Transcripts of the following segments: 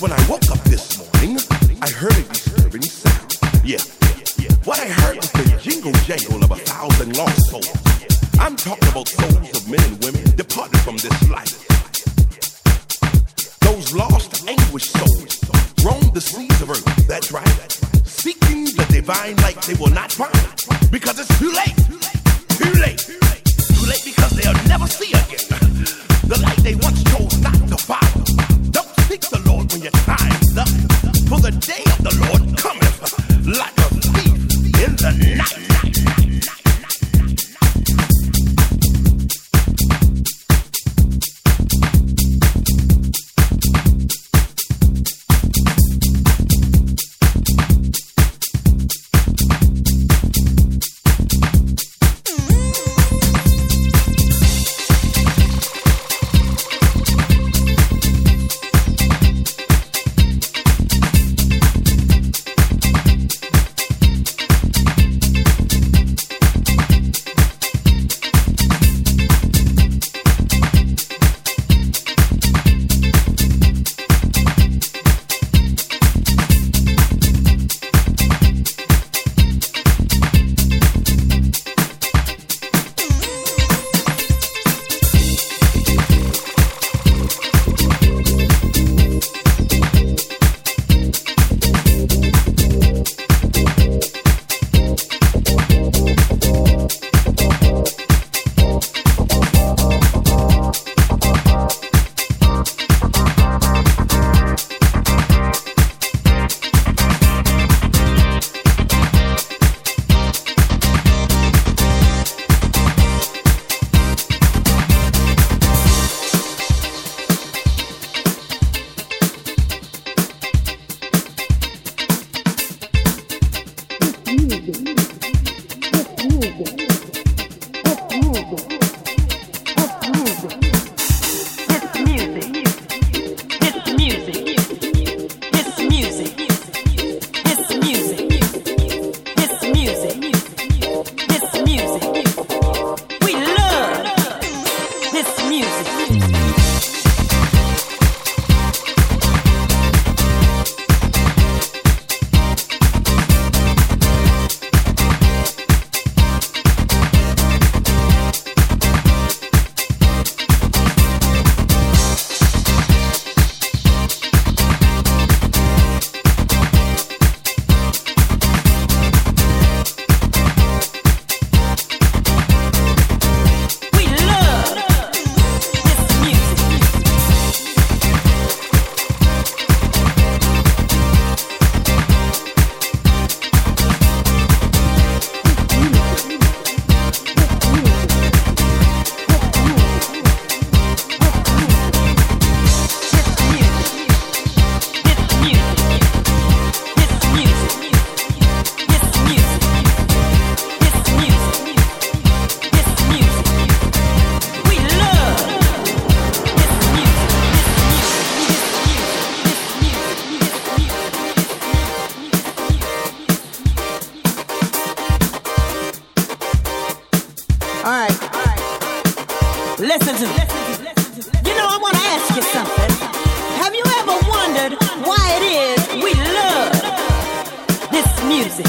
when I woke up this morning, I heard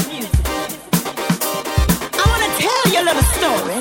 music. I want to tell you a little story.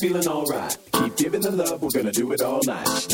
feeling alright. Keep giving the love, we're gonna do it all night.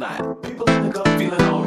People in the club feeling all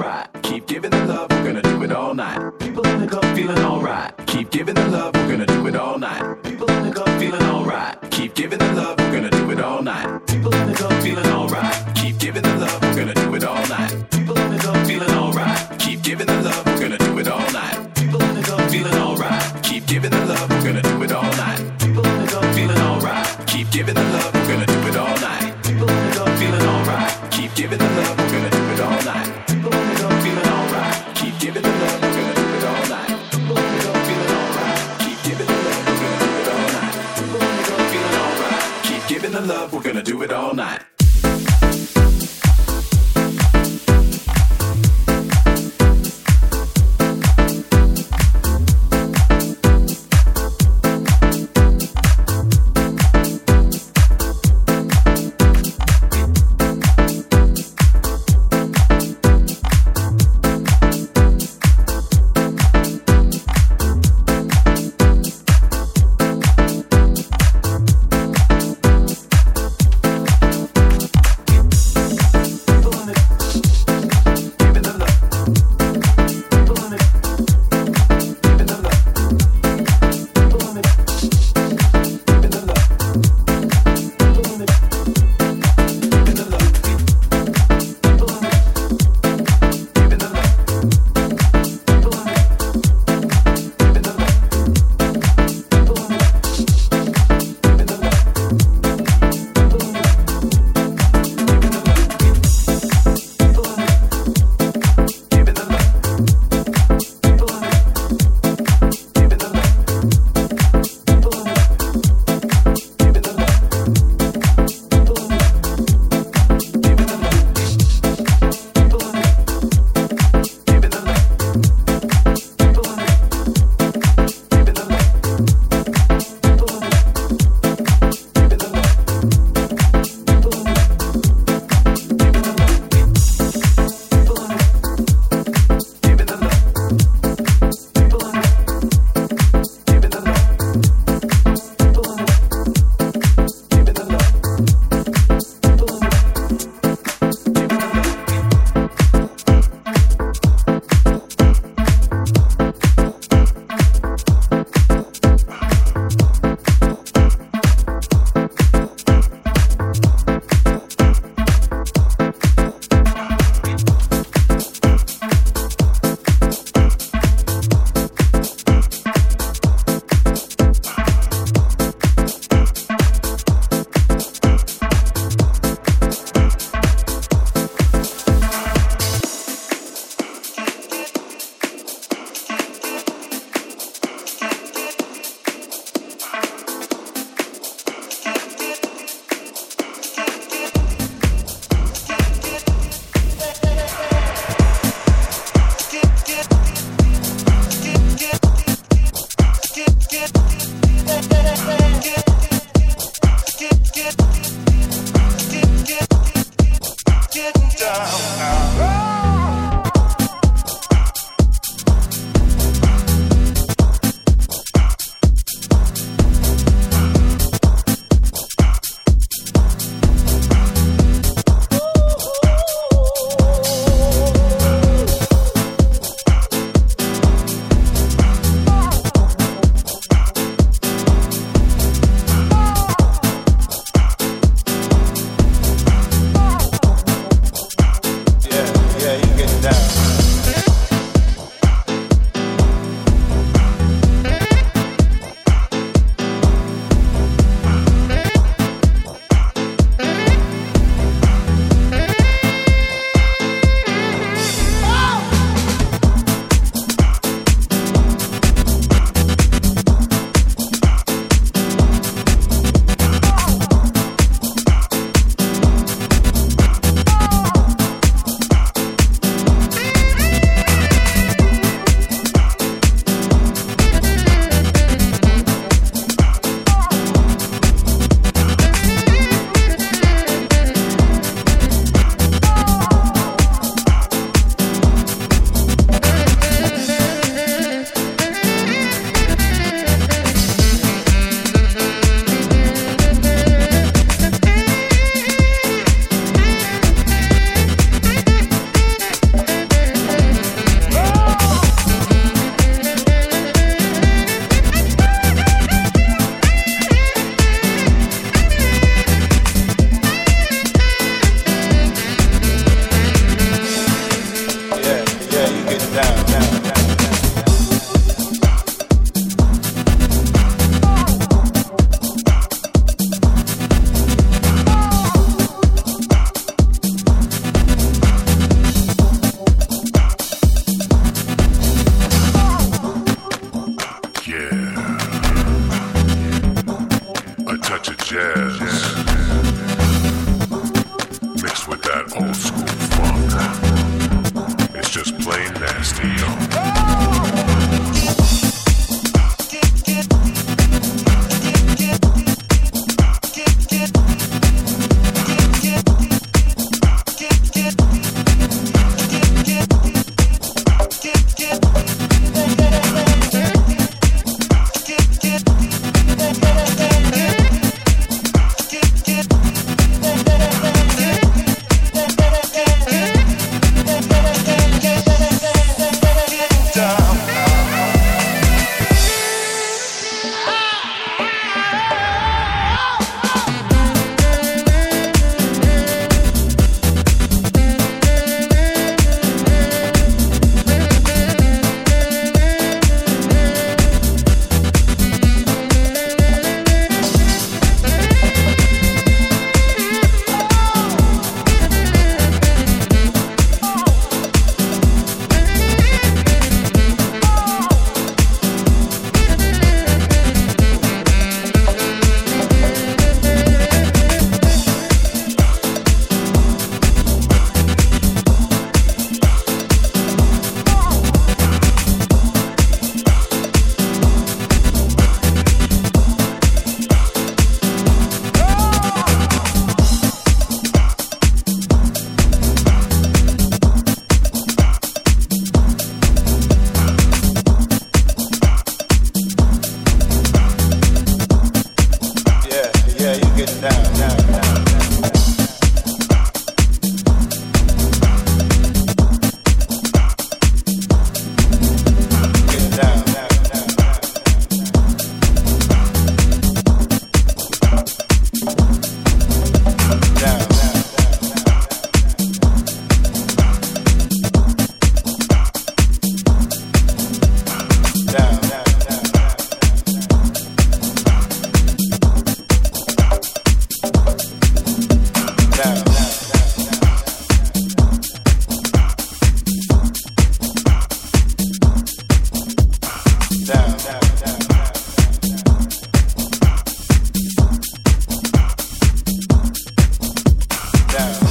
down.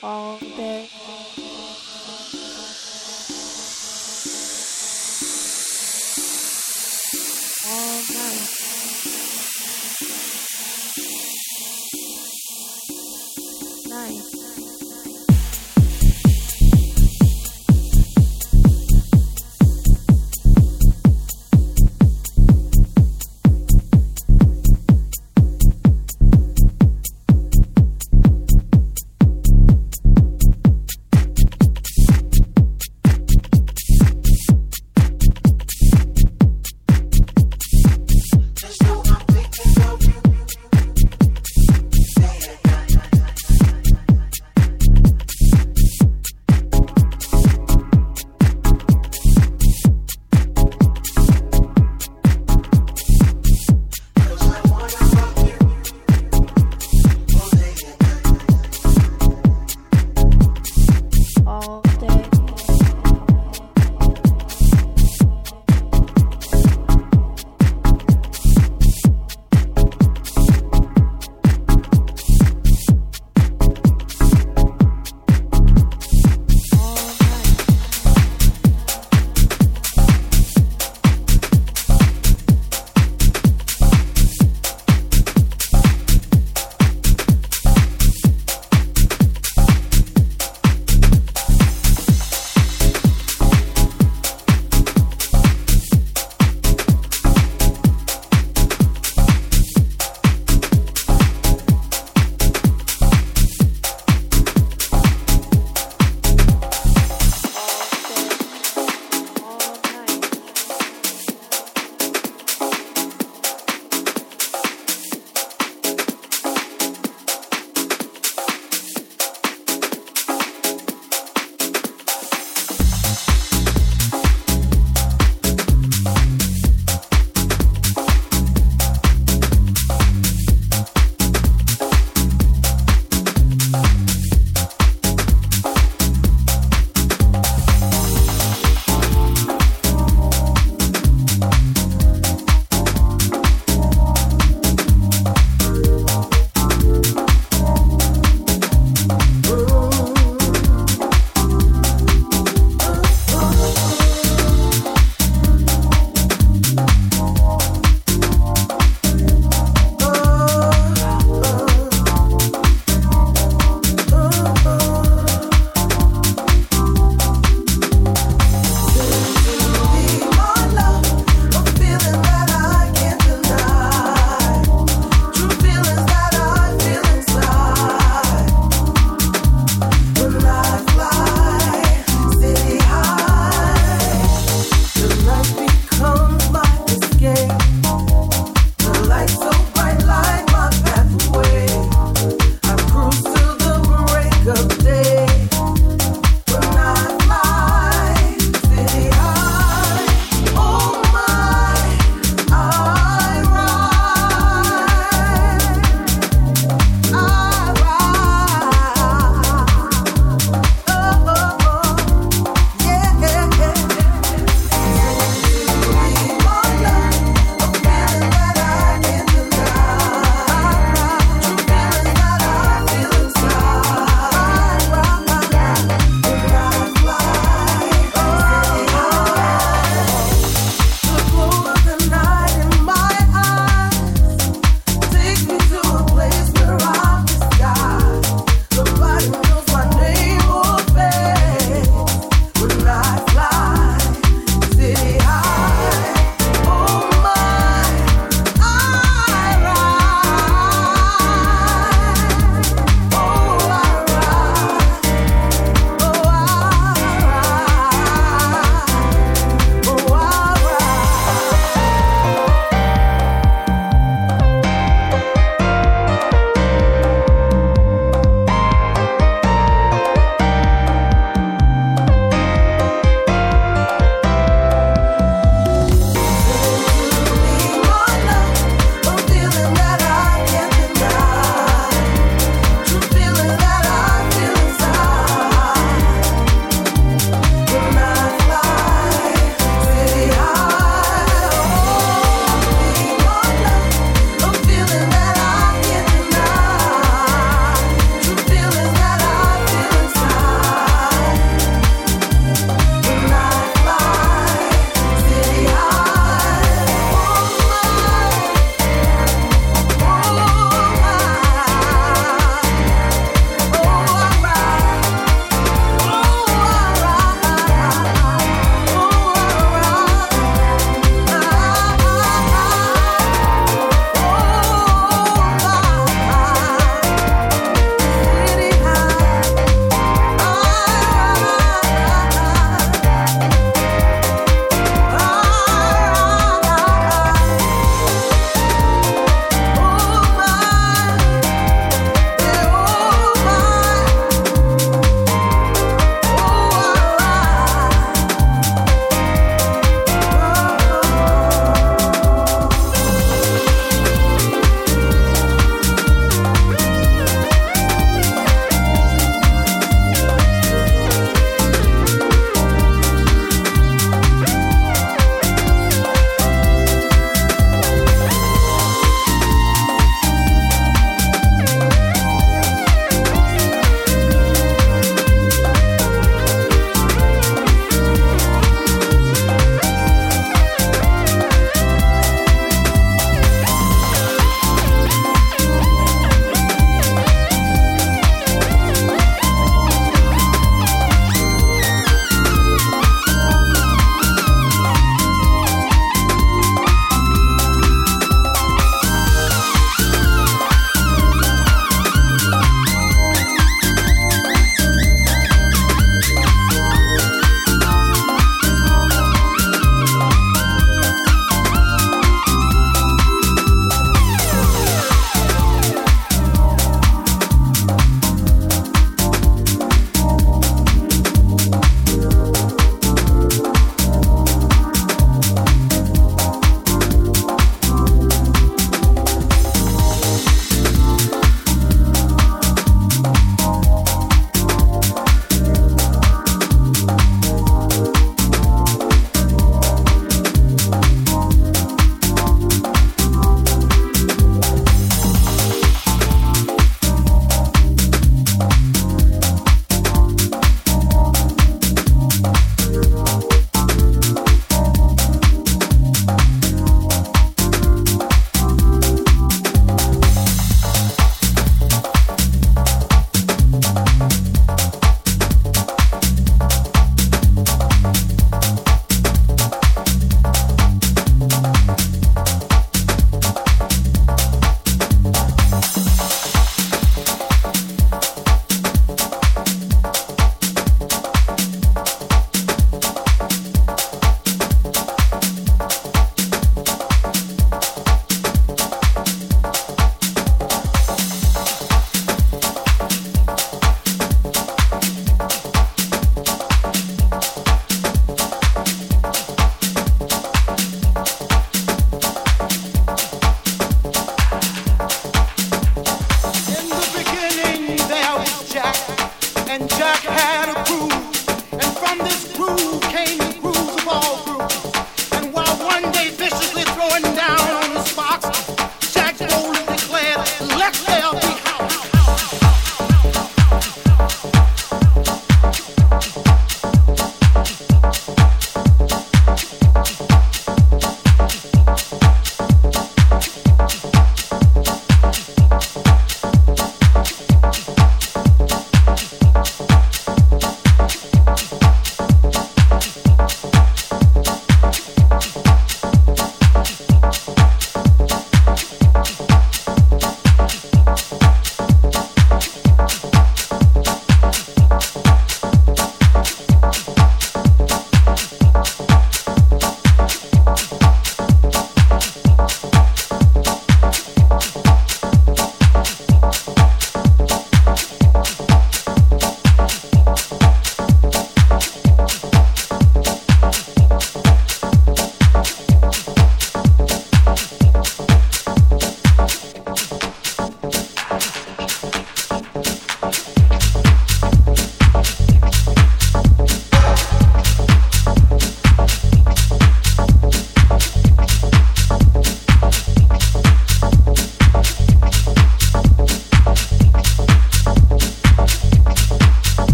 哦对。